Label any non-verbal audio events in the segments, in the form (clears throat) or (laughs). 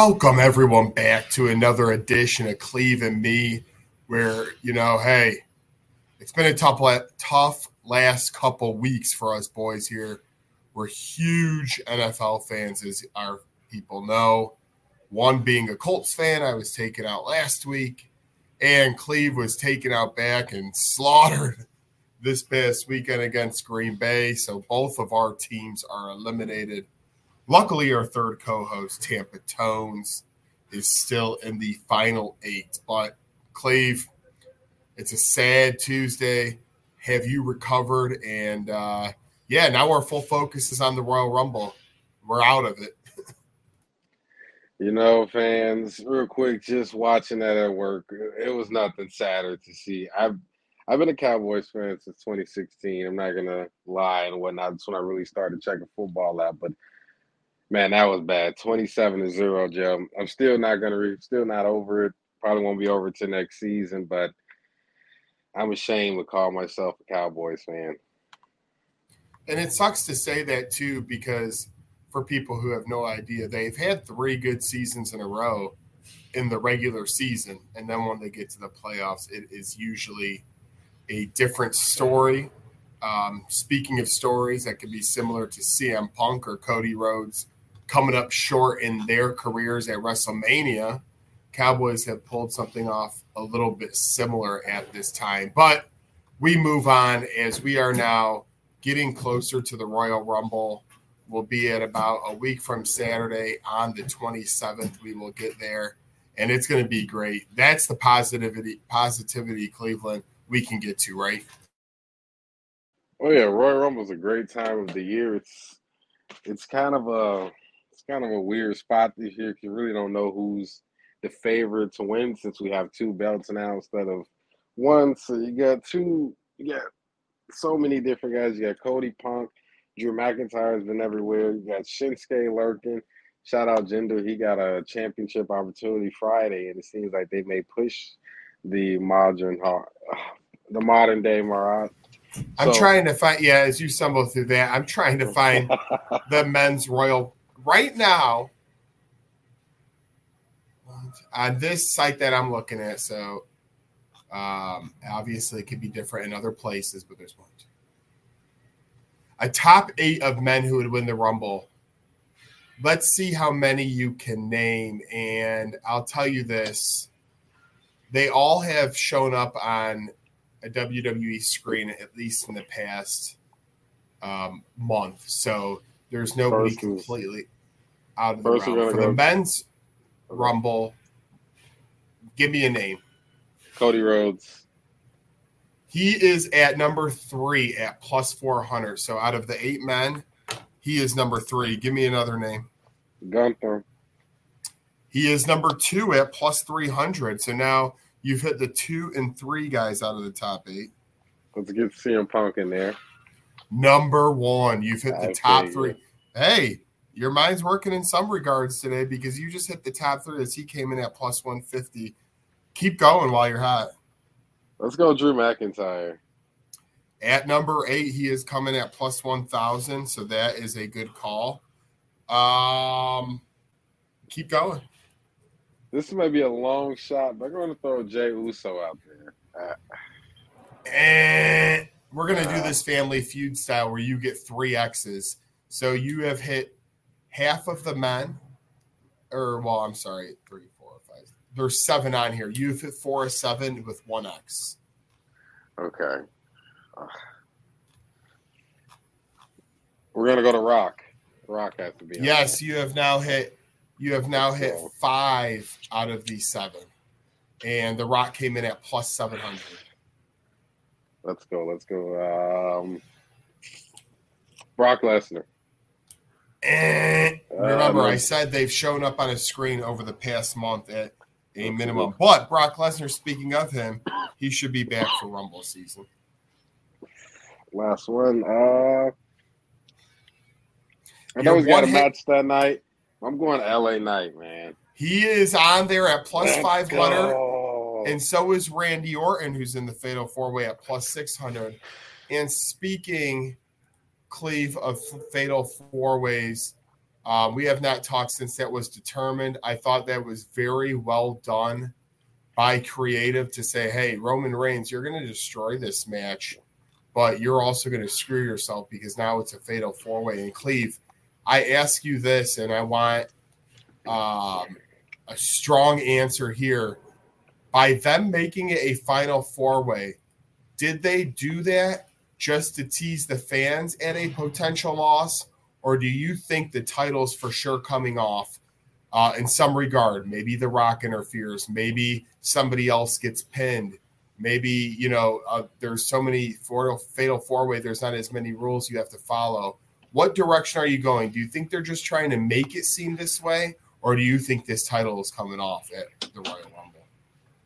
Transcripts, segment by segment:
Welcome everyone back to another edition of Cleve and Me, where you know, hey, it's been a tough, tough last couple weeks for us boys here. We're huge NFL fans, as our people know. One being a Colts fan, I was taken out last week, and Cleve was taken out back and slaughtered this past weekend against Green Bay. So both of our teams are eliminated Luckily, our third co host, Tampa Tones, is still in the final eight. But, Cleve, it's a sad Tuesday. Have you recovered? And uh, yeah, now our full focus is on the Royal Rumble. We're out of it. (laughs) You know, fans, real quick, just watching that at work, it was nothing sadder to see. I've I've been a Cowboys fan since 2016. I'm not gonna lie and whatnot. That's when I really started checking football out. But Man, that was bad. Twenty-seven to zero, Joe. I'm still not gonna, re- still not over it. Probably won't be over till next season, but I'm ashamed to call myself a Cowboys fan. And it sucks to say that too, because for people who have no idea, they've had three good seasons in a row in the regular season, and then when they get to the playoffs, it is usually a different story. Um, speaking of stories that could be similar to CM Punk or Cody Rhodes coming up short in their careers at WrestleMania, Cowboys have pulled something off a little bit similar at this time. But we move on as we are now getting closer to the Royal Rumble. We'll be at about a week from Saturday on the 27th. We will get there and it's going to be great. That's the positivity positivity Cleveland we can get to, right? Oh yeah, Royal Rumble is a great time of the year. It's it's kind of a kind of a weird spot this year because you really don't know who's the favorite to win since we have two belts now instead of one. So you got two, you got so many different guys. You got Cody Punk, Drew McIntyre has been everywhere. You got Shinsuke lurking. Shout out Jinder. He got a championship opportunity Friday, and it seems like they may push the modern, (sighs) the modern day Marat. I'm trying to find, yeah, as you stumble through that, I'm trying to find (laughs) the men's Royal right now on this site that I'm looking at, so um, obviously it could be different in other places, but there's one. A top eight of men who would win the Rumble. Let's see how many you can name. And I'll tell you this they all have shown up on a WWE screen at least in the past um, month. So there's nobody completely out of the round. For go. the men's rumble, give me a name. Cody Rhodes. He is at number three at plus 400. So out of the eight men, he is number three. Give me another name. Gunther. He is number two at plus 300. So now you've hit the two and three guys out of the top eight. Let's get CM Punk in there. Number one. You've hit the top three. Hey, your mind's working in some regards today because you just hit the top three as he came in at plus 150. Keep going while you're hot. Let's go, Drew McIntyre. At number eight, he is coming at plus 1,000. So that is a good call. Um, keep going. This might be a long shot, but I'm going to throw Jey Uso out there. Uh, and we're going to uh, do this family feud style where you get three X's. So you have hit half of the men, or well, I'm sorry, three, four, five. There's seven on here. You've hit four or seven with one X. Okay. We're gonna go to Rock. Rock has to be. Yes, you have now hit. You have now hit five out of these seven, and the Rock came in at plus seven hundred. Let's go. Let's go. Um, Brock Lesnar. Eh. Remember, I said they've shown up on a screen over the past month at a minimum. But Brock Lesnar, speaking of him, he should be back for Rumble season. Last one. Uh, I know he's got a hit. match that night. I'm going LA Knight, man. He is on there at 500. And so is Randy Orton, who's in the Fatal Four Way at plus 600. And speaking – Cleve of Fatal Four Ways. Um, we have not talked since that was determined. I thought that was very well done by creative to say, hey, Roman Reigns, you're going to destroy this match, but you're also going to screw yourself because now it's a fatal four way. And Cleve, I ask you this, and I want um, a strong answer here. By them making it a final four way, did they do that just to tease the fans at a potential loss? Or do you think the title's for sure coming off uh, in some regard? Maybe The Rock interferes. Maybe somebody else gets pinned. Maybe, you know, uh, there's so many fatal, four way, there's not as many rules you have to follow. What direction are you going? Do you think they're just trying to make it seem this way? Or do you think this title is coming off at the Royal Rumble?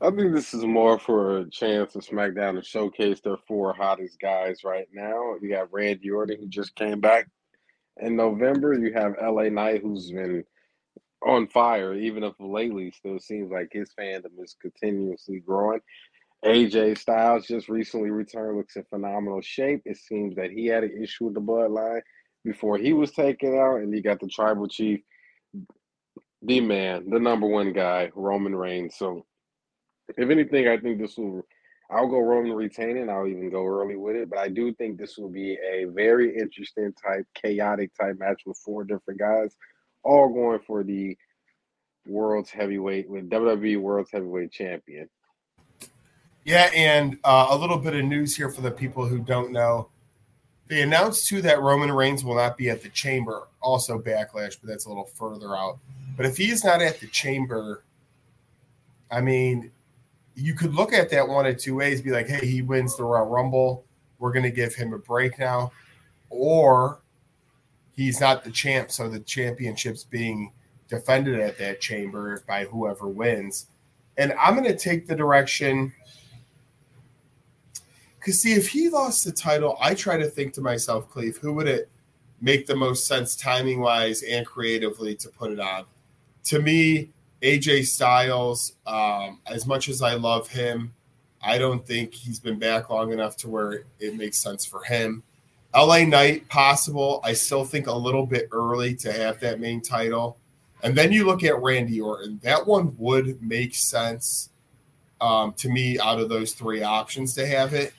I think this is more for a chance of SmackDown to showcase their four hottest guys right now. You got Randy Orton, who just came back in November. You have LA Knight, who's been on fire, even if lately still seems like his fandom is continuously growing. AJ Styles just recently returned, looks in phenomenal shape. It seems that he had an issue with the bloodline before he was taken out, and you got the tribal chief, the man, the number one guy, Roman Reigns. So if anything, I think this will. I'll go Roman retaining. I'll even go early with it, but I do think this will be a very interesting type, chaotic type match with four different guys, all going for the world's heavyweight with WWE World's Heavyweight Champion. Yeah, and uh, a little bit of news here for the people who don't know. They announced too that Roman Reigns will not be at the Chamber, also Backlash, but that's a little further out. But if he is not at the Chamber, I mean, you could look at that one of two ways be like, hey, he wins the Royal Rumble. We're going to give him a break now. Or he's not the champ. So the championship's being defended at that chamber by whoever wins. And I'm going to take the direction. Because, see, if he lost the title, I try to think to myself, Cleve, who would it make the most sense timing wise and creatively to put it on? To me, AJ Styles, um, as much as I love him, I don't think he's been back long enough to where it makes sense for him. LA Knight, possible. I still think a little bit early to have that main title. And then you look at Randy Orton. That one would make sense um, to me out of those three options to have it.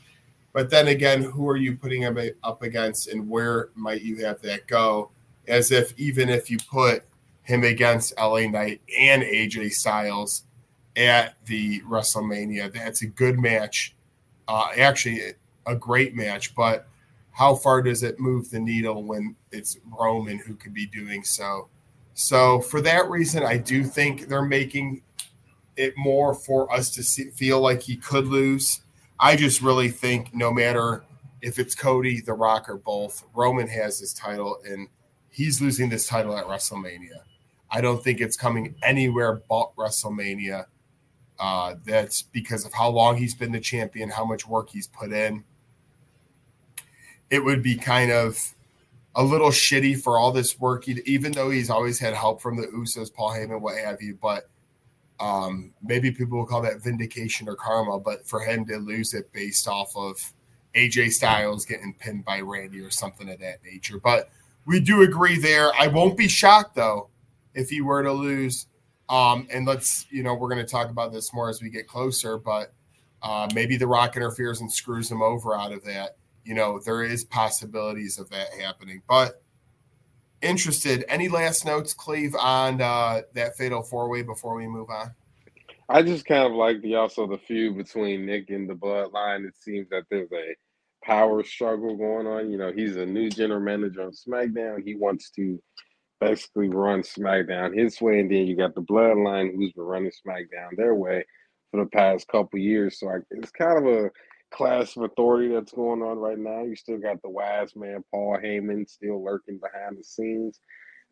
But then again, who are you putting him up against and where might you have that go? As if even if you put him against LA Knight and AJ Styles at the WrestleMania. That's a good match. Uh, actually, a great match, but how far does it move the needle when it's Roman who could be doing so? So, for that reason, I do think they're making it more for us to see, feel like he could lose. I just really think no matter if it's Cody, The Rock, or both, Roman has this title and he's losing this title at WrestleMania. I don't think it's coming anywhere but WrestleMania. Uh, that's because of how long he's been the champion, how much work he's put in. It would be kind of a little shitty for all this work, even though he's always had help from the Usos, Paul Heyman, what have you. But um, maybe people will call that vindication or karma. But for him to lose it based off of AJ Styles getting pinned by Randy or something of that nature. But we do agree there. I won't be shocked though if he were to lose. Um, and let's, you know, we're going to talk about this more as we get closer, but uh, maybe The Rock interferes and screws him over out of that. You know, there is possibilities of that happening. But interested, any last notes, Cleve, on uh, that fatal four way before we move on? I just kind of like the also the feud between Nick and the Bloodline. It seems that there's a power struggle going on. You know, he's a new general manager on SmackDown. He wants to basically run SmackDown his way, and then you got the Bloodline who's been running SmackDown their way for the past couple years. So I, it's kind of a class of authority that's going on right now. You still got the wise man Paul Heyman still lurking behind the scenes.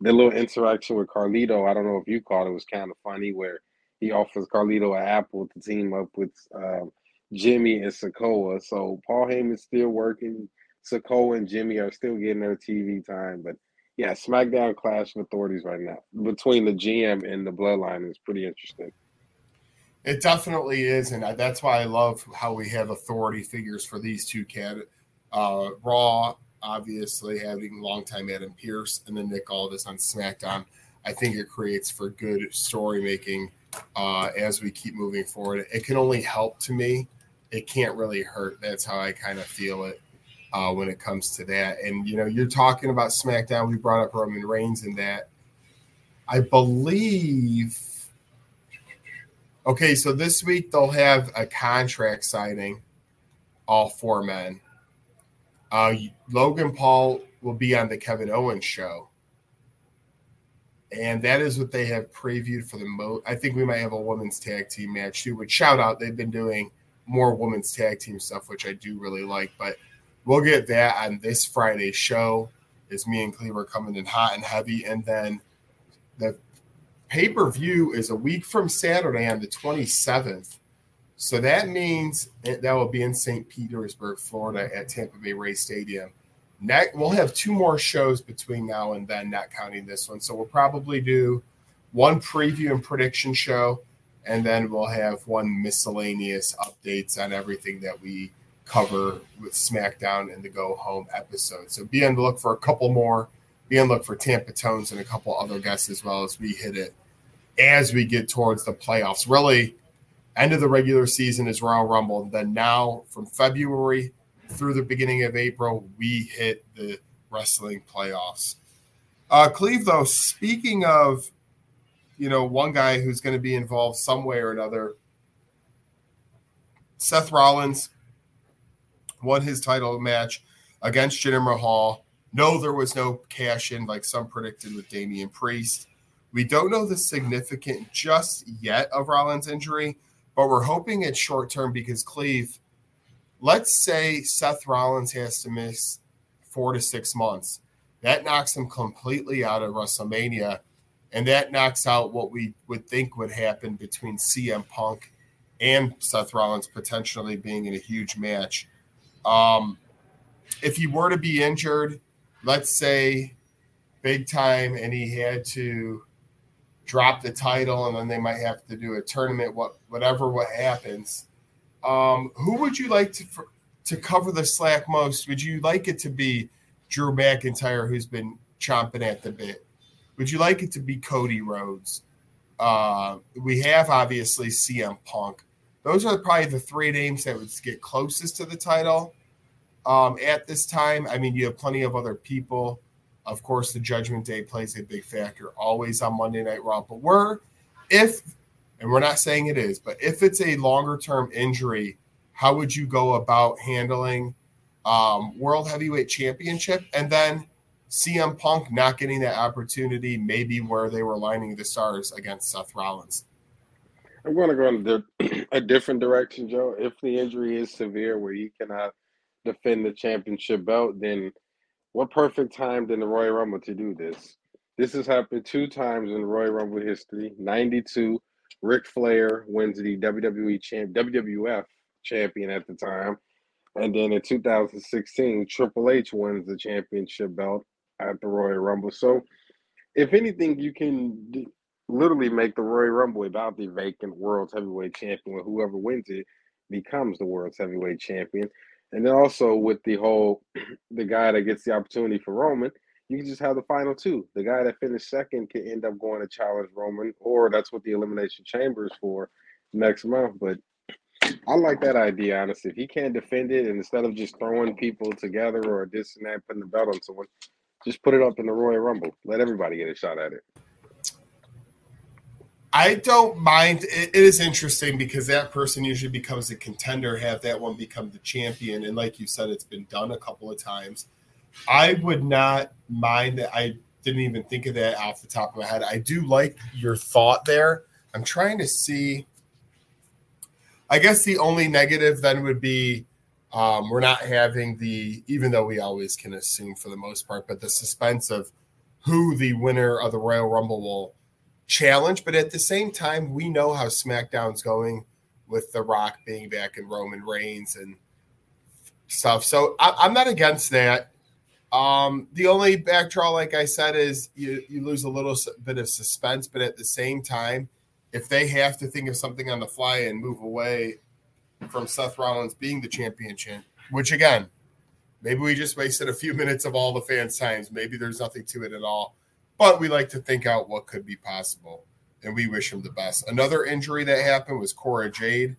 The little interaction with Carlito, I don't know if you caught it, was kind of funny where he offers Carlito an apple to team up with um, Jimmy and Sikoa. So Paul Heyman's still working. Sikoa and Jimmy are still getting their TV time, but yeah, SmackDown clash of authorities right now between the GM and the Bloodline is pretty interesting. It definitely is, and that's why I love how we have authority figures for these two cat, uh, Raw obviously having longtime Adam Pearce and then Nick Aldis on SmackDown, I think it creates for good story making uh, as we keep moving forward. It can only help to me. It can't really hurt. That's how I kind of feel it uh, when it comes to that. And you know, you're talking about SmackDown. We brought up Roman Reigns in that. I believe. Okay, so this week they'll have a contract signing, all four men. Uh, Logan Paul will be on the Kevin Owens show. And that is what they have previewed for the most. I think we might have a women's tag team match too. Which shout out, they've been doing more women's tag team stuff, which I do really like. But we'll get that on this Friday show. Is me and Cleaver coming in hot and heavy, and then the pay per view is a week from Saturday on the 27th. So that means that will be in St. Petersburg, Florida, at Tampa Bay Ray Stadium. Next, we'll have two more shows between now and then, not counting this one. So we'll probably do one preview and prediction show, and then we'll have one miscellaneous updates on everything that we cover with SmackDown and the Go Home episode. So be on the look for a couple more. Be on the look for Tampa Tones and a couple other guests as well as we hit it as we get towards the playoffs. Really, end of the regular season is Royal Rumble. Then now from February through the beginning of April, we hit the wrestling playoffs. Uh, Cleve, though, speaking of, you know, one guy who's going to be involved some way or another, Seth Rollins won his title match against Jinder Mahal. No, there was no cash in like some predicted with Damian Priest. We don't know the significant just yet of Rollins' injury, but we're hoping it's short term because Cleve, let's say Seth Rollins has to miss four to six months. That knocks him completely out of WrestleMania. And that knocks out what we would think would happen between CM Punk and Seth Rollins potentially being in a huge match. Um, if he were to be injured, let's say big time, and he had to drop the title, and then they might have to do a tournament, what whatever what happens. Um, who would you like to for, to cover the slack most? Would you like it to be Drew McIntyre, who's been chomping at the bit? Would you like it to be Cody Rhodes? Uh, we have obviously CM Punk. Those are probably the three names that would get closest to the title um, at this time. I mean, you have plenty of other people. Of course, the Judgment Day plays a big factor always on Monday Night Raw. But we're, if, and we're not saying it is, but if it's a longer term injury, how would you go about handling um, World Heavyweight Championship and then CM Punk not getting that opportunity, maybe where they were lining the stars against Seth Rollins? I'm going to go in (clears throat) a different direction, Joe. If the injury is severe where he cannot defend the championship belt, then what perfect time in the Royal Rumble to do this? This has happened two times in Royal Rumble history. 92, Ric Flair wins the WWE champ, WWF champion at the time. And then in 2016, Triple H wins the championship belt at the Royal Rumble. So, if anything, you can literally make the Royal Rumble about the vacant World Heavyweight Champion, whoever wins it becomes the World Heavyweight Champion. And then also with the whole, (clears throat) the guy that gets the opportunity for Roman, you can just have the final two. The guy that finished second can end up going to challenge Roman, or that's what the Elimination Chamber is for next month. But I like that idea, honestly. If he can't defend it, and instead of just throwing people together or this and that, putting the belt on someone, just put it up in the Royal Rumble. Let everybody get a shot at it. I don't mind. It is interesting because that person usually becomes a contender, have that one become the champion. And like you said, it's been done a couple of times. I would not mind that. I didn't even think of that off the top of my head. I do like your thought there. I'm trying to see. I guess the only negative then would be um, we're not having the, even though we always can assume for the most part, but the suspense of who the winner of the Royal Rumble will challenge. But at the same time, we know how SmackDown's going with The Rock being back in Roman Reigns and stuff. So I, am not against that. Um, the only backdraw, like I said, is you, you lose a little bit of suspense, but at the same time, if they have to think of something on the fly and move away from Seth Rollins being the championship, which again, Maybe we just wasted a few (laughs) minutes of all the fans' times. Maybe there's nothing to it at all. But we like to think out what could be possible, and we wish him the best. Another injury that happened was Cora Jade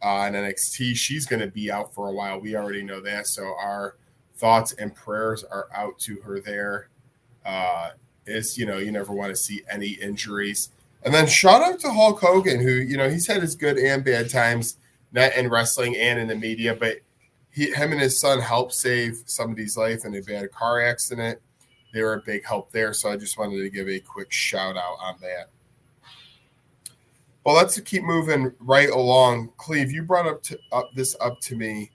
uh, in NXT. She's going to be out for a while. We already know that. So our thoughts and prayers are out to her there. Uh, is you know you never want to see any injuries. And then shout out to Hulk Hogan, who you know he's had his good and bad times, not in wrestling and in the media, but he, him and his son helped save somebody's life in a bad car accident. They were a big help there, so I just wanted to give a quick shout out on that. Well, let's keep moving right along. Cleve, you brought up, to, up this up to me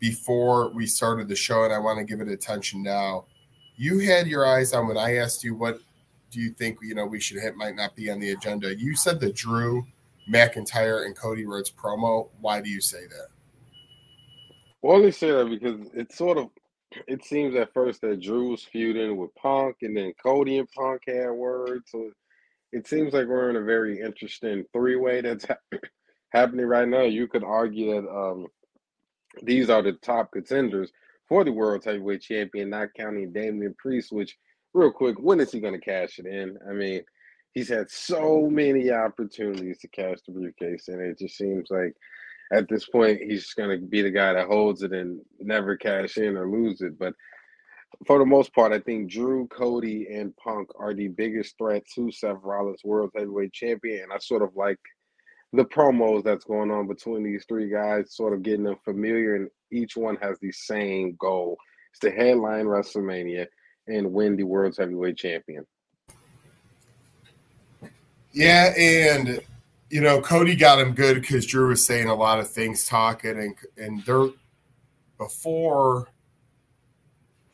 before we started the show, and I want to give it attention now. You had your eyes on when I asked you what do you think you know we should hit might not be on the agenda. You said the Drew McIntyre and Cody Rhodes promo. Why do you say that? Well, they say that because it's sort of it seems at first that Drew was feuding with Punk, and then Cody and Punk had words. So it seems like we're in a very interesting three way that's ha- (clears throat) happening right now. You could argue that um, these are the top contenders for the World Heavyweight Champion, not counting Damian Priest. Which, real quick, when is he going to cash it in? I mean, he's had so many opportunities to cash the briefcase, and it just seems like at this point, he's going to be the guy that holds it and never cash in or lose it. But for the most part, I think Drew, Cody, and Punk are the biggest threat to Seth Rollins' World Heavyweight Champion. And I sort of like the promos that's going on between these three guys, sort of getting them familiar, and each one has the same goal: it's to headline WrestleMania and win the World Heavyweight Champion. Yeah, and you know, Cody got him good because Drew was saying a lot of things, talking, and and there before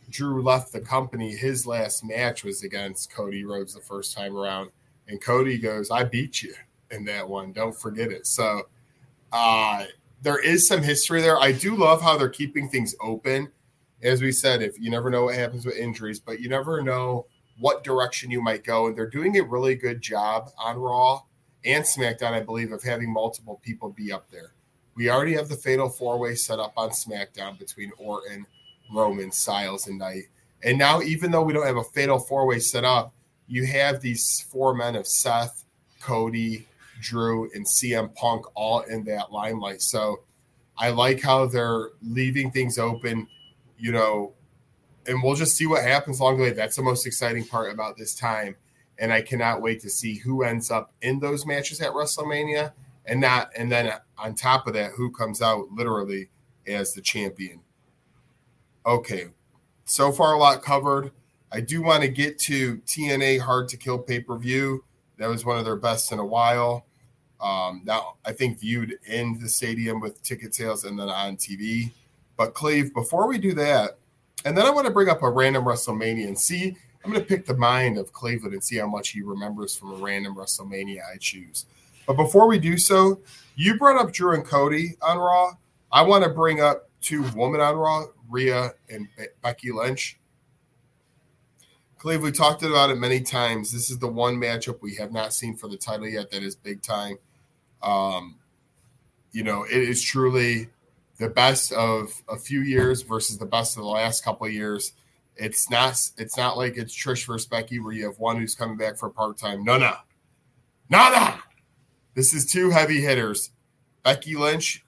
Drew left the company, his last match was against Cody Rhodes the first time around, and Cody goes, "I beat you in that one. Don't forget it." So, uh, there is some history there. I do love how they're keeping things open. As we said, if you never know what happens with injuries, but you never know what direction you might go, and they're doing a really good job on Raw and SmackDown, I believe, of having multiple people be up there. We already have the fatal four way set up on SmackDown between Orton, Roman, Styles, and Knight. And now, even though we don't have a fatal four way set up, you have these four men of Seth, Cody, Drew, and CM Punk all in that limelight. So I like how they're leaving things open, you know, and we'll just see what happens along the way. That's the most exciting part about this time and I cannot wait to see who ends up in those matches at WrestleMania, and not and then on top of that, who comes out literally as the champion. Okay, so far a lot covered. I do want to get to TNA Hard to Kill pay per view. That was one of their best in a while. Um, now I think viewed in the stadium with ticket sales and then on TV. But Cleve, before we do that, and then I want to bring up a random WrestleMania and see I'm going to pick the mind of Cleveland and see how much he remembers from a random WrestleMania I choose. But before we do so, you brought up Drew and Cody on Raw. I want to bring up two women on Raw, Rhea and Be- Becky Lynch. Cleve, we talked about it many times. This is the one matchup we have not seen for the title yet that is big time. Um, you know, it is truly the best of a few years versus the best of the last couple of years. It's not it's not like it's Trish versus Becky where you have one who's coming back for part time. No, no, nada. This is two heavy hitters. Becky Lynch,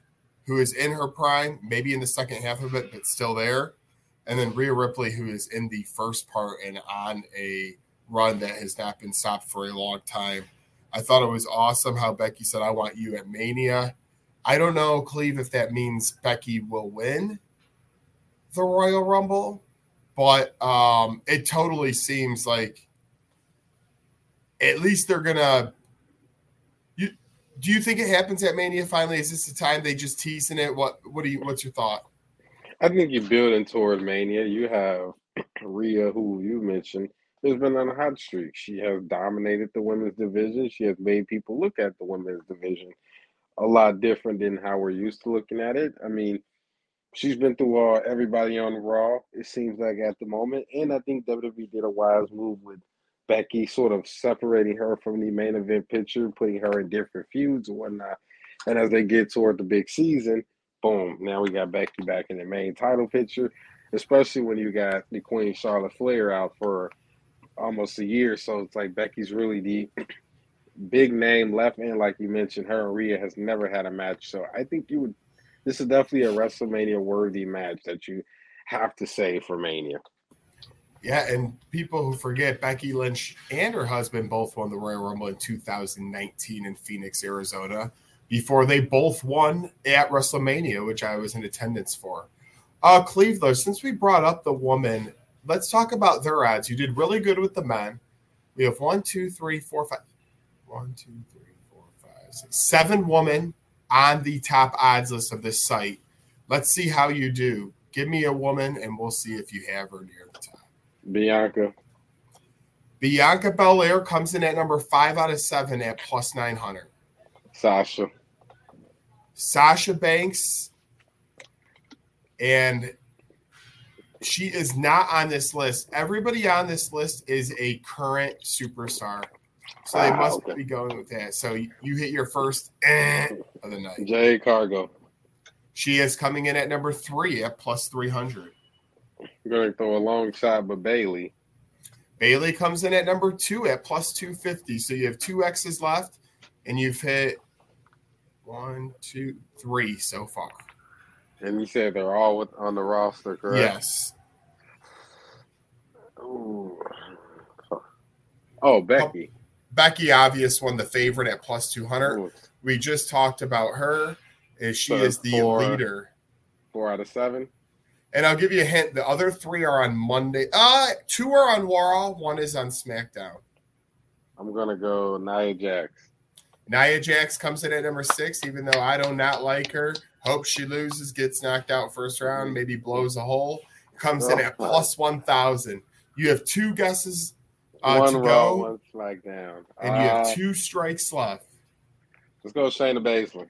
who is in her prime, maybe in the second half of it, but still there. And then Rhea Ripley, who is in the first part and on a run that has not been stopped for a long time. I thought it was awesome how Becky said, I want you at Mania. I don't know, Cleve, if that means Becky will win the Royal Rumble but um, it totally seems like at least they're gonna. You do you think it happens at Mania finally? Is this the time they just teasing it? What what do you? What's your thought? I think you're building toward Mania. You have (clears throat) Rhea, who you mentioned, has been on a hot streak. She has dominated the women's division. She has made people look at the women's division a lot different than how we're used to looking at it. I mean, she's been through uh, everybody on Raw. It seems like at the moment, and I think WWE did a wise move with Becky, sort of separating her from the main event picture, putting her in different feuds and whatnot. And as they get toward the big season, boom, now we got Becky back in the main title picture. especially when you got the Queen Charlotte Flair out for almost a year. So it's like Becky's really the (clears throat) big name left and like you mentioned. Her and Rhea has never had a match, so I think you would. This is definitely a WrestleMania worthy match that you have to say for Mania. Yeah, and people who forget Becky Lynch and her husband both won the Royal Rumble in 2019 in Phoenix, Arizona, before they both won at WrestleMania, which I was in attendance for. Uh, Cleveland, since we brought up the woman, let's talk about their odds. You did really good with the men. We have one, two, three, four, five. One, two, three, four, five, six, seven women on the top odds list of this site. Let's see how you do. Give me a woman, and we'll see if you have her near the top. Bianca. Bianca Belair comes in at number five out of seven at plus 900. Sasha. Sasha Banks. And she is not on this list. Everybody on this list is a current superstar. So they Ah, must okay. be going with that. So you you hit your first eh of the night. Jade Cargill. She is coming in at number three at plus 300. We're gonna throw a long shot, but Bayley. Bayley comes in at number two at plus 250. So you have two X's left, and you've hit one, two, three so far. And you said they're all with, on the roster, correct? Yes. Ooh. Oh, Becky. Becky Obvious won the favorite at plus 200. We just talked about her. As she So is the four- leader. Four out of seven. And I'll give you a hint. The other three are on Monday. Uh, two are on Raw. One is on SmackDown. I'm gonna go Nia Jax. Nia Jax comes in at number six, even though I do not like her. Hope she loses, gets knocked out first round, maybe blows a hole. Comes in at plus 1,000. You have two guesses uh, one go, one SmackDown. and you have Uh, two strikes left. Let's go Shayna Baszler.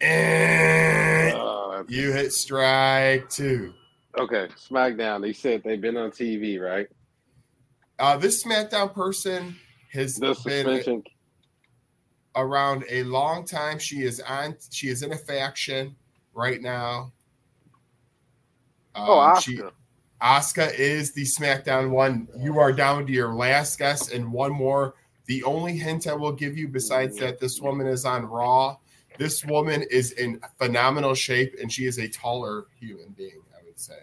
And Uh, you hit strike two. okay, SmackDown. They said they've been on TV, right? Uh, this SmackDown person has The been around a long time. She is on. She is in a faction right now. oh, Um, Oscar. she- Asuka is the SmackDown one. You are down to your last guess and one more. The only hint I will give you, besides that, this woman is on Raw. This woman is in phenomenal shape, and she is a taller human being. I would say.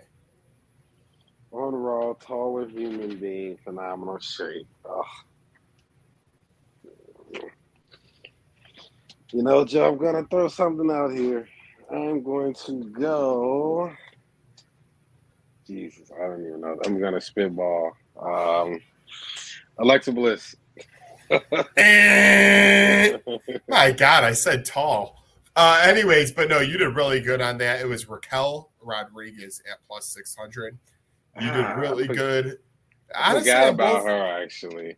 on Raw, taller human being, phenomenal shape. Ugh. You know, Joe, I'm gonna throw something out here. I'm going to go. Jesus, I don't even know. I'm gonna spitball. Um, Alexa Bliss. Eh, My (laughs) God, I said tall. Uh, anyways, but no, you did really good on that. It was Raquel Rodriguez at plus six hundred. You did Ah, really good. I forgot about both- her actually.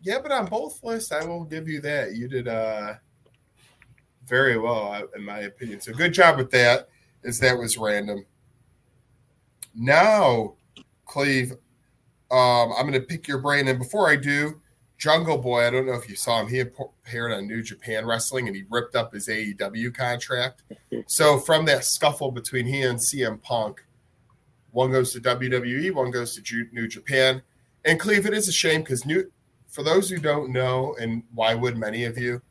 Yeah, but on both lists, I will give you that. You did uh very well, in my opinion. So good job with that. As that was random. Now, Cleve, um, I'm going to pick your brain, and before I do, Jungle Boy. I don't know if you saw him. He appeared on New Japan Wrestling, and he ripped up his AEW contract. (laughs) so from that scuffle between he and CM Punk, one goes to WWE, one goes to New Japan. And Cleve, it is a shame because new for those who don't know, and why would many of you,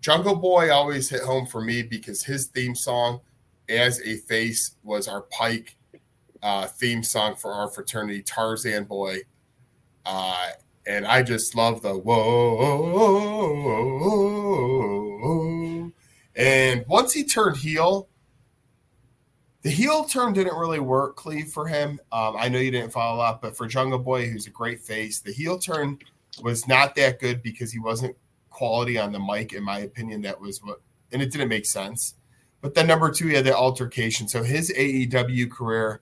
Jungle Boy always hit home for me because his theme song as a face was our Pike uh, theme song for our fraternity, Tarzan Boy. Uh, and I just love the whoa. And once he turned heel, the heel turn didn't really work, Cleve, for him. Um, I know you didn't follow up, but for Jungle Boy, who's a great face, the heel turn was not that good because he wasn't quality on the mic, in my opinion. That was what, and it didn't make sense. But then number two, he had the altercation. So his AEW career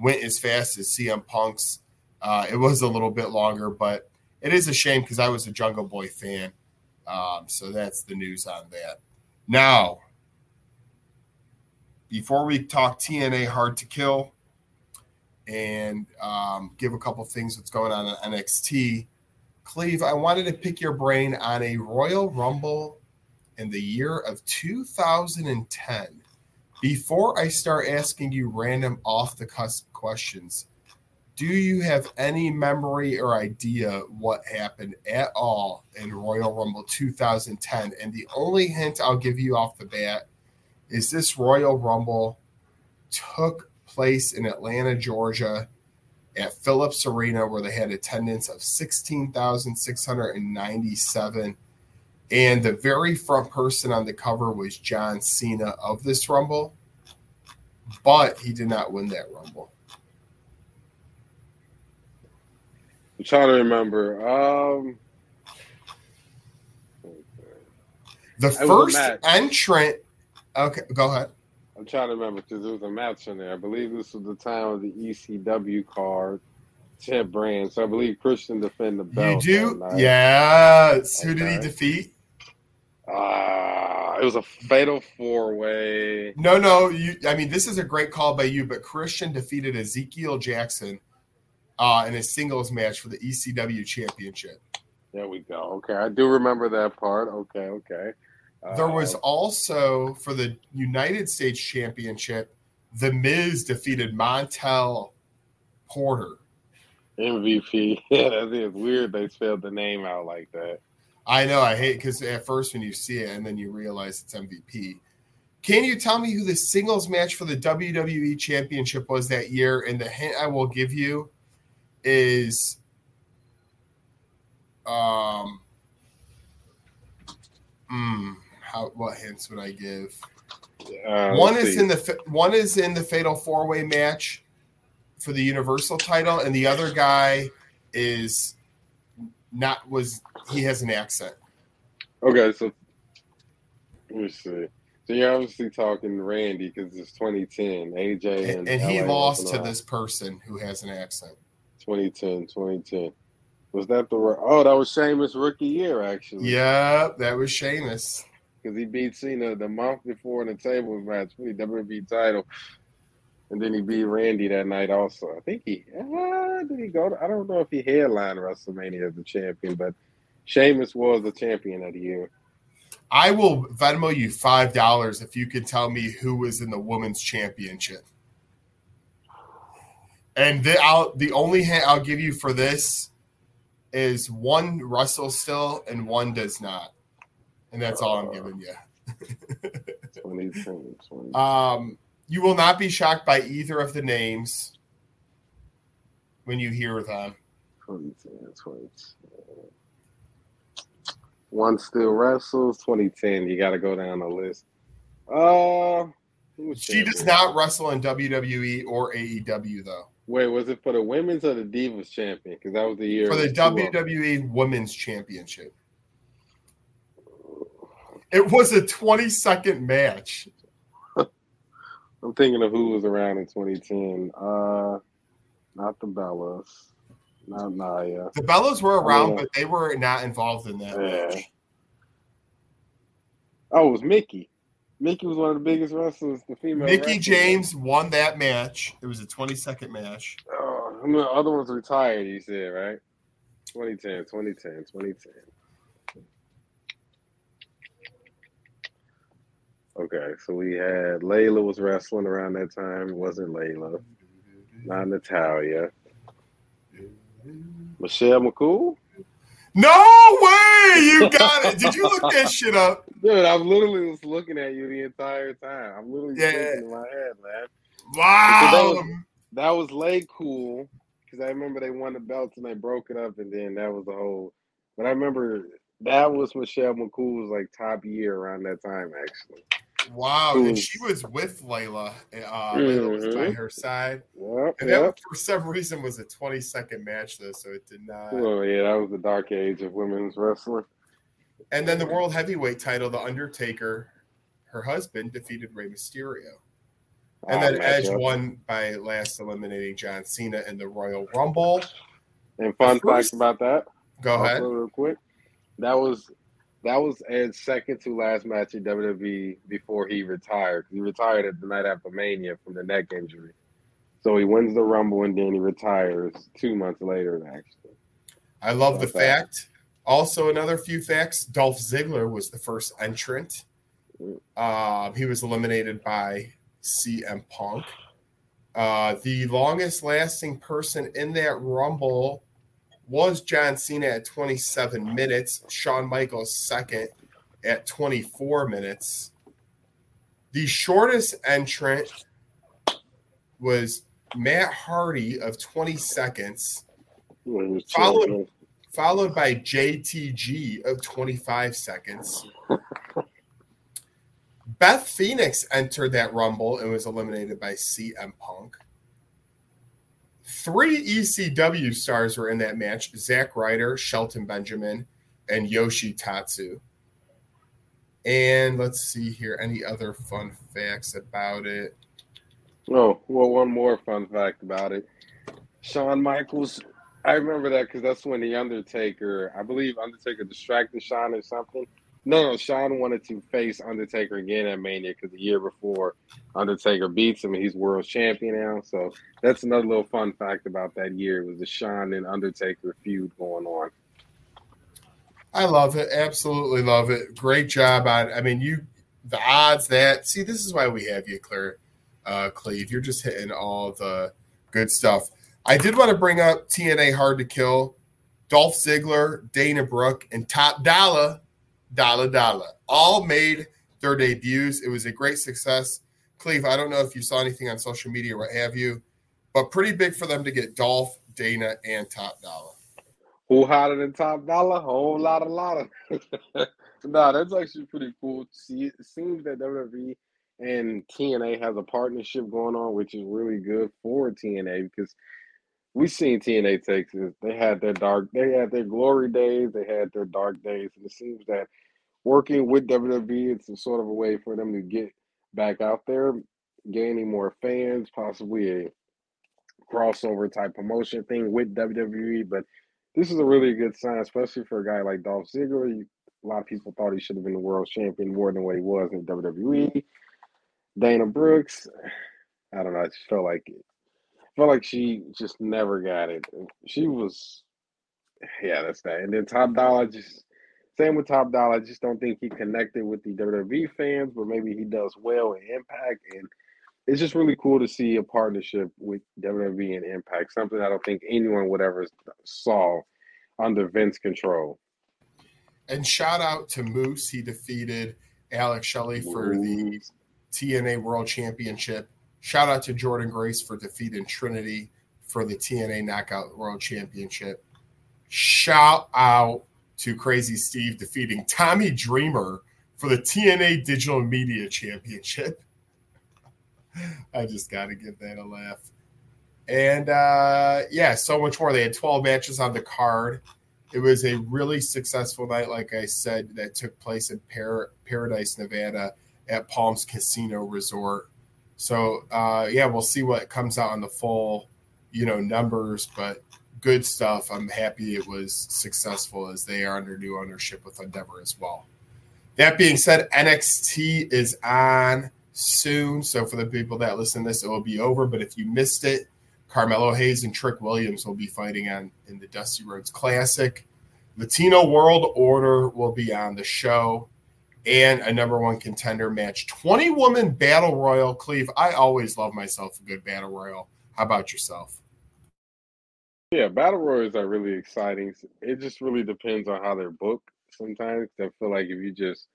went as fast as CM Punk's. Uh, it was a little bit longer, but it is a shame because I was a Jungle Boy fan. Um, so that's the news on that. Now, before we talk TNA Hard to Kill and um, give a couple things that's going on in NXT, Cleve, I wanted to pick your brain on a Royal Rumble in the year of 2010. Before I start asking you random off the cusp questions, do you have any memory or idea what happened at all in Royal Rumble 2010? And the only hint I'll give you off the bat is this Royal Rumble took place in Atlanta, Georgia at Phillips Arena, where they had attendance of 16,697. And the very front person on the cover was John Cena of this Rumble, but he did not win that Rumble. I'm trying to remember. Um, the first entrant. Okay, go ahead. I'm trying to remember because there was a match in there. I believe this was the time of the ECW card. Ted brand. So I believe Christian defended the belt. You do? Yes. Okay. Who did he defeat? Uh, it was a fatal four way. No, no. You, I mean, this is a great call by you, but Christian defeated Ezekiel Jackson uh, in a singles match for the ECW championship. There we go. Okay. I do remember that part. Okay. Okay. Uh, there was also for the United States championship, The Miz defeated Montel Porter. MVP. (laughs) Yeah, that's weird they spelled the name out like that. I know. I hate because at first when you see it and then you realize it's MVP. Can you tell me who the singles match for the WWE Championship was that year? And the hint I will give you is um mm, how what hints would I give? Uh, one is see. in the one is in the fatal four way match for the Universal title, and the other guy is not was he has an accent. Okay, so let me see. So you're obviously talking Randy because it's 2010. AJ and, and, and he lost to this person who has an accent. 2010, 2010. Was that the oh that was Sheamus rookie year actually? Yeah, that was Sheamus because he beat Cena the month before in the table match for the WWE title, and then he beat Randy that night also. I think he uh, did he go? To, I don't know if he headlined WrestleMania as the champion, but Sheamus was the champion that year. I will Venmo you five dollars if you can tell me who was in the women's championship. And the, I'll, the only hint I'll give you for this is one Russell still and one does not. And that's all I'm giving you. (laughs) 20, 20. Um, you will not be shocked by either of the names when you hear them. 2010, 2010. One still wrestles. 2010. You got to go down the list. Uh, she does not wrestle in WWE or AEW though. Wait, was it for the women's or the Divas champion? Because that was the year for the WWE Women's Championship. It was a 20 second match. I'm thinking of who was around in 2010. Uh, not the Bellas, not Naya. The Bellas were around, but they were not involved in that yeah. match. Oh, it was Mickie. Mickie was one of the biggest wrestlers, the female. Mickie James won that match. It was a 20 second match. Oh, the other ones retired, you said, right? 2010, 2010, 2010. Okay, so we had Layla was wrestling around that time. It wasn't Layla, not Natalya. Michelle McCool. No way! You got it. Did you look that shit up? (laughs) Dude, I'm literally just looking at you the entire time. I'm literally yeah. thinking in my head, man. Wow. That was, that was Lay Cool because I remember they won the belts and they broke it up, and then that was the whole. But I remember that was Michelle McCool's like top year around that time, actually. Wow, and she was with Layla. Uh, Layla was by mm-hmm. her side, yep, and yep. that for some reason was a 20 second match though, so it did not. Well, yeah, that was the dark age of women's wrestling. And then the world heavyweight title, The Undertaker, her husband defeated Rey Mysterio. And then Edge up. won by last eliminating John Cena in the Royal Rumble. And fun fact about that. Go ahead. Real quick. That was that was Edge's second to last match in WWE before he retired. He retired at the night after Mania from the neck injury. So he wins the Rumble and then he retires two months later, actually. I love the fact. Also, another few facts Dolph Ziggler was the first entrant. Um, he was eliminated by CM Punk. Uh, the longest lasting person in that Rumble was John Cena at 27 minutes, Shawn Michaels second at 24 minutes. The shortest entrant was Matt Hardy of 20 seconds, followed, followed by JTG of 25 seconds. Beth Phoenix entered that Rumble and was eliminated by CM Punk. Three ECW stars were in that match Zack Ryder, Shelton Benjamin, and Yoshi Tatsu. And let's see here any other fun facts about it. Oh, well, one more fun fact about it. Shawn Michaels, I remember that because that's when The Undertaker, I believe Undertaker distracted Shawn or something. No, no, Shawn wanted to face Undertaker again at Mania because the year before Undertaker beats him he's world champion now. So that's another little fun fact about that year was the Shawn and Undertaker feud going on. I love it. Absolutely love it. Great job on I mean you the odds that see this is why we have you, Claire uh Cleve. You're just hitting all the good stuff. I did want to bring up TNA Hard to Kill, Dolph Ziggler, Dana Brooke, and Top Dollar Dollar Dollar. All made their debuts. It was a great success. Cleve, I don't know if you saw anything on social media what have you, but pretty big for them to get Dolph, Dana, and Top Dollar. Who hotter than Top Dollar? Whole lot, a lot of. (laughs) no, that's actually pretty cool. See, it seems that WWE and TNA has a partnership going on, which is really good for TNA because we've seen TNA Texas. They had their dark, they had their glory days, they had their dark days, and it seems that working with WWE, it's a sort of a way for them to get back out there, gaining more fans, possibly a crossover type promotion thing with WWE. But this is a really good sign, especially for a guy like Dolph Ziggler. A lot of people thought he should have been the world champion more than what he was in WWE. Dana Brooks, I don't know. I just felt like it. Felt like she just never got it. She was, yeah, that's that. And then Top Dollar just same with Top Dollar. I just don't think he connected with the WWE fans, but maybe he does well in Impact. And it's just really cool to see a partnership with WWE and Impact, something I don't think anyone would ever saw under Vince control. And shout out to Moose. He defeated Alex Shelley for the TNA World Championship. Shout out to Jordynne Grace for defeating Trinity for the TNA Knockout World Championship. Shout out to Crazy Steve defeating Tommy Dreamer for the TNA Digital Media Championship. (laughs) I just got to give that a laugh. And uh, yeah, so much more. They had 12 matches on the card. It was a really successful night, like I said, that took place in Par- Paradise, Nevada at Palms Casino Resort. So uh, yeah, we'll see what comes out on the full, you know, numbers, but good stuff. I'm happy it was successful as they are under new ownership with Endeavor as well. That being said, NXT is on soon. So for the people that listen to this, it will be over. But if you missed it, Carmelo Hayes and Trick Williams will be fighting on in the Dusty Rhodes Classic. Latino World Order will be on the show and a number one contender match. 20 woman battle royal. Cleve, I always love myself a good battle royal. How about yourself? Yeah, battle royals are really exciting. It just really depends on how they're booked. Sometimes I feel like if you just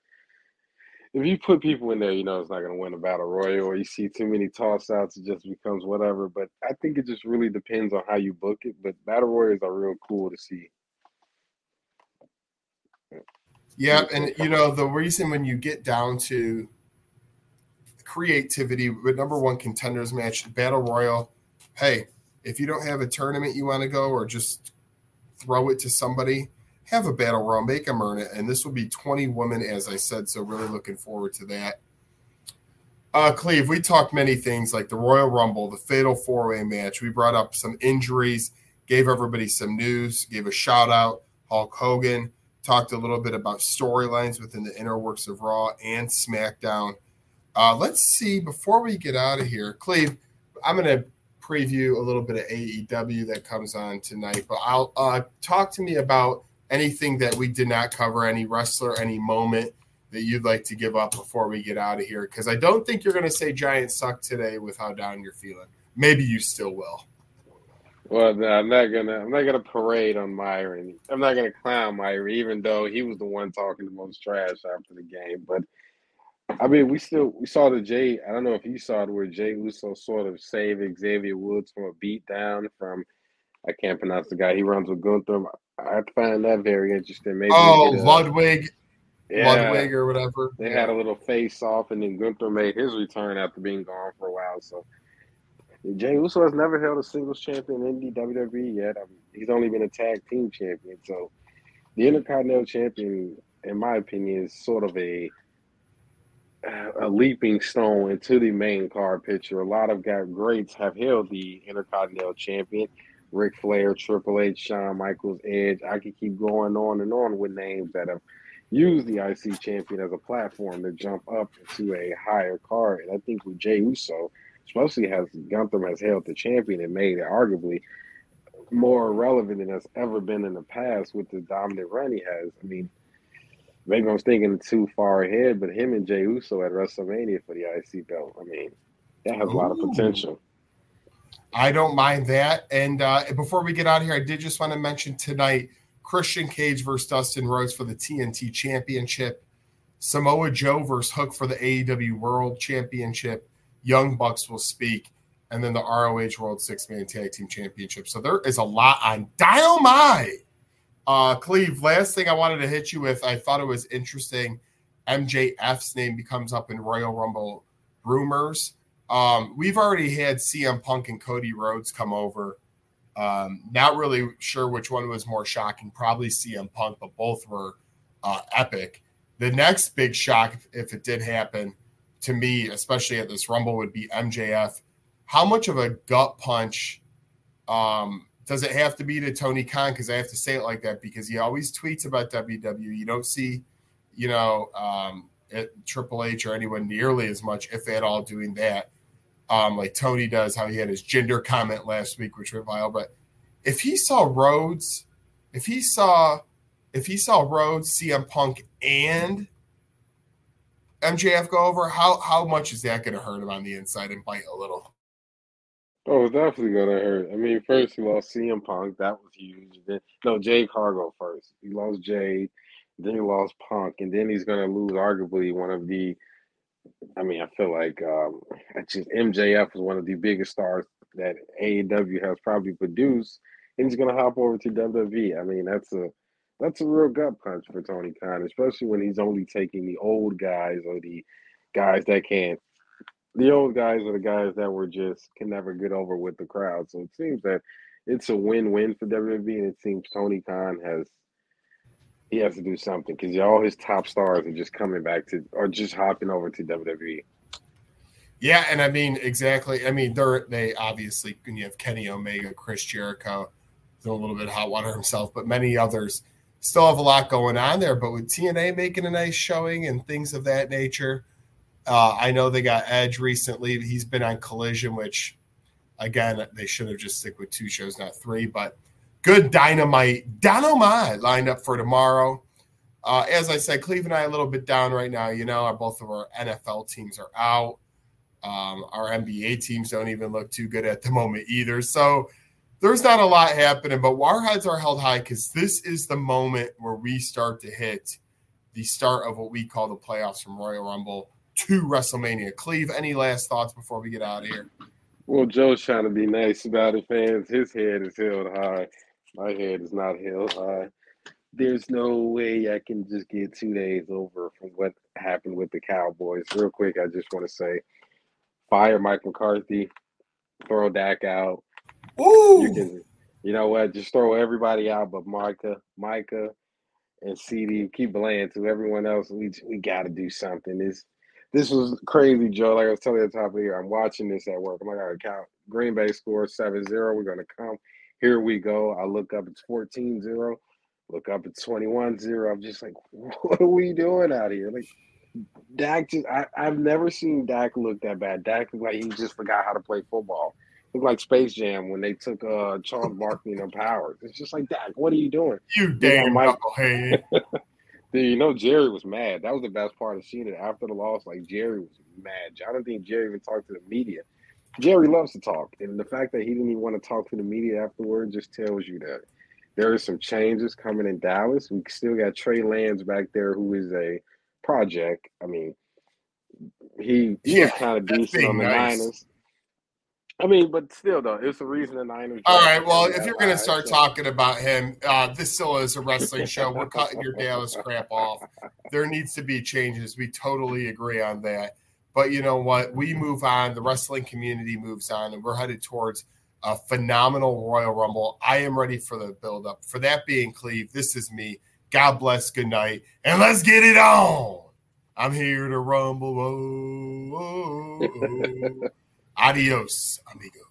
if you put people in there, you know it's not going to win a battle royal, or you see too many toss outs, it just becomes whatever. But I think it just really depends on how you book it. But battle royals are real cool to see. Yeah, and you know the reason when you get down to creativity, with number one contenders match, battle royal. Hey, if you don't have a tournament you want to go, or just throw it to somebody, have a battle royal, make them earn it, and this will be twenty women, as I said. So really looking forward to that. Uh, Cleve, we talked many things like the Royal Rumble, the Fatal Four Way match. We brought up some injuries, gave everybody some news, gave a shout out. Hulk Hogan talked a little bit about storylines within the inner works of Raw and SmackDown. Uh, let's see, before we get out of here, Cleve, I'm going to preview a little bit of AEW that comes on tonight, but I'll uh, talk to me about anything that we did not cover, any wrestler, any moment that you'd like to give up before we get out of here? Because I don't think you're going to say Giants suck today with how down you're feeling. Maybe you still will. Well, no, I'm not gonna. I'm not gonna parade on Myron. I'm not gonna clown Myron, even though he was the one talking the most trash after the game. But I mean, we still we saw the Jey. I don't know if you saw it where Jey Uso sort of saved Xavier Woods from a beat down from. I can't pronounce the guy. He runs with Gunther. I find that very interesting. Maybe oh, uh, Ludwig yeah, Ludwig or whatever. They yeah. had a little face off, and then Gunther made his return after being gone for a while. So Jey Uso has never held a singles champion in the WWE yet. I mean, he's only been a tag team champion. So the Intercontinental Champion, in my opinion, is sort of a a leaping stone into the main card picture. A lot of greats have held the Intercontinental Champion. Ric Flair, Triple H, Shawn Michaels, Edge. I could keep going on and on with names that have – use the IC champion as a platform to jump up to a higher card. And I think with Jey Uso, especially as Gunther has held the champion and made it arguably more relevant than it's ever been in the past with the dominant run he has. I mean, maybe I'm thinking too far ahead, but him and Jey Uso at WrestleMania for the IC belt, I mean, that has Ooh. a lot of potential. I don't mind that. And uh, before we get out of here, I did just want to mention tonight Christian Cage versus Dustin Rhodes for the TNT Championship. Samoa Joe versus Hook for the AEW World Championship. Young Bucks will speak. And then the ROH World Six Man Tag Team Championship. So there is a lot on Dynamite. Uh, Cleve, last thing I wanted to hit you with, I thought it was interesting. MJF's name becomes up in Royal Rumble rumors. Um, we've already had CM Punk and Cody Rhodes come over um, not really sure which one was more shocking. Probably CM Punk, but both were uh, epic. The next big shock, if it did happen to me, especially at this Rumble, would be MJF. How much of a gut punch um, does it have to be to Tony Khan? Because I have to say it like that because he always tweets about WWE. You don't see, you know, um, Triple H or anyone nearly as much, if at all, doing that um, like Tony does, how he had his gender comment last week, which was vile. But if he saw Rhodes, if he saw, if he saw Rhodes, CM Punk, and MJF go over, how how much is that going to hurt him on the inside and bite a little? Oh, it's definitely gonna hurt. I mean, first he lost CM Punk, that was huge. Then no, Jade Cargill first. He lost Jade, then he lost Punk, and then he's gonna lose arguably one of the I mean, I feel like um, just MJF is one of the biggest stars that AEW has probably produced, and he's gonna hop over to WWE. I mean, that's a that's a real gut punch for Tony Khan, especially when he's only taking the old guys or the guys that can't. The old guys are the guys that were just can never get over with the crowd. So it seems that it's a win-win for WWE, and it seems Tony Khan has he has to do something because all his top stars are just coming back to or just hopping over to WWE. Yeah, and I mean exactly. I mean, they're they obviously you have Kenny Omega, Chris Jericho, a little bit hot water himself, but many others still have a lot going on there. But with TNA making a nice showing and things of that nature, uh, I know they got Edge recently. He's been on Collision, which again they should have just stick with two shows, not three. But good dynamite, dynamite lined up for tomorrow. Uh, as I said, Cleveland and I a little bit down right now. You know, our, both of our NFL teams are out. Um, our NBA teams don't even look too good at the moment either. So there's not a lot happening, but our heads are held high because this is the moment where we start to hit the start of what we call the playoffs from Royal Rumble to WrestleMania. Cleve, any last thoughts before we get out of here? Well, Joe's trying to be nice about it, fans. His head is held high. My head is not held high. There's no way I can just get two days over from what happened with the Cowboys. Real quick, I just want to say fire Mike McCarthy, throw Dak out. Ooh. You, can, you know what? Just throw everybody out but Micah, Micah, and CD. Keep Bland to everyone else. We we got to do something. This this was crazy, Joe. Like I was telling you at the top of the year, I'm watching this at work. I'm like, all right, count. Green Bay scores 7 0. We're going to come. Here we go. I look up, it's 14 0. Look up, it's 21 0. I'm just like, (laughs) what are we doing out here? Like, Dak just, I, I've never seen Dak look that bad. Dak looked like he just forgot how to play football. Look like Space Jam when they took uh, Charles Barkley and powers. It's just like Dak, what are you doing? You damn Mike, (laughs) Dude, you know Jerry was mad. That was the best part of seeing it after the loss. Like Jerry was mad. I don't think Jerry even talked to the media. Jerry loves to talk, and the fact that he didn't even want to talk to the media afterward just tells you that there are some changes coming in Dallas. We still got Trey Lance back there, who is a project. I mean, he he yeah, was kind of decent on the nice. Niners. I mean, but still, though, it's the reason the Niners. All right. Well, if you're going to start so. talking about him, uh, this still is a wrestling show. We're cutting your Dallas crap off. There needs to be changes. We totally agree on that. But you know what? We move on. The wrestling community moves on, and we're headed towards a phenomenal Royal Rumble. I am ready for the build up. For that being Cleve, this is me. God bless. Good night, and let's get it on. I'm here to rumble. Oh, oh, oh. Adios, amigo.